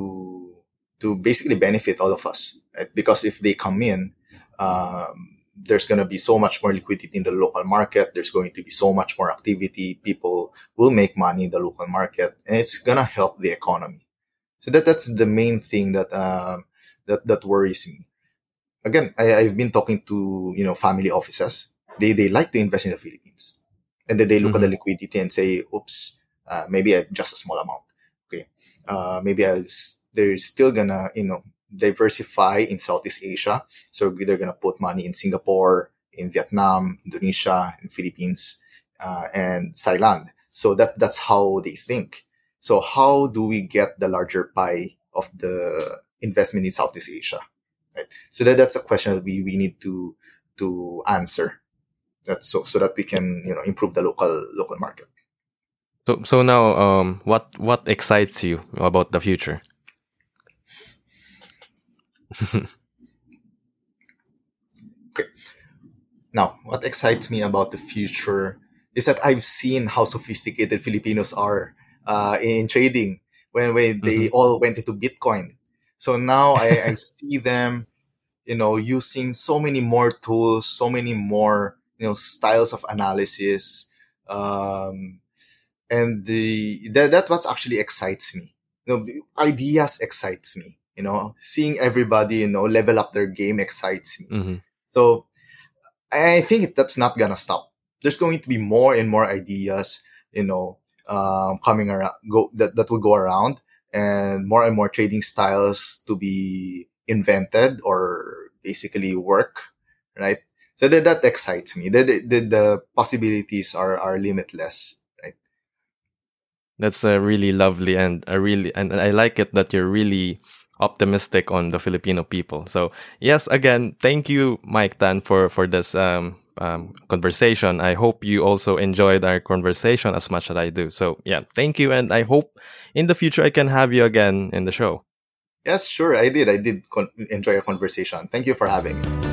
to basically benefit all of us. Right? Because if they come in, um, there's going to be so much more liquidity in the local market. There's going to be so much more activity. People will make money in the local market, and it's going to help the economy. So that that's the main thing that um, that that worries me. Again, I, I've been talking to you know family offices. They they like to invest in the Philippines, and then they look at the liquidity and say, "Oops, uh, maybe I, just a small amount. Okay, uh, maybe I'll, they're still gonna you know diversify in Southeast Asia. So they're gonna put money in Singapore, in Vietnam, Indonesia, in Philippines, uh, and Thailand. So that that's how they think. So how do we get the larger pie of the investment in Southeast Asia? Right. So that, that's a question that we, we need to to answer. That's so so that we can you know improve the local local market. So so now, um, what what excites you about the future? Now, what excites me about the future is that I've seen how sophisticated Filipinos are uh, in trading when, when they all went into Bitcoin. So now I, I see them, you know, using so many more tools, so many more, you know, styles of analysis. Um, and the that, that what actually excites me. You know, ideas excites me. You know, seeing everybody, you know, level up their game excites me. hmm So I think that's not gonna stop. There's going to be more and more ideas, you know, um, coming around, go that, that will go around, and more and more trading styles to be invented or basically work, right? So that, that excites me. The, the, the possibilities are, are limitless, right? That's a really lovely, and I really and I like it that you're really optimistic on the Filipino people. So yes, again, thank you, Mike Tan, for for this um, um, conversation. I hope you also enjoyed our conversation as much as I do. So yeah, thank you, and I hope in the future I can have you again in the show. Yes, sure, I did. I did con- enjoy your conversation. Thank you for having me.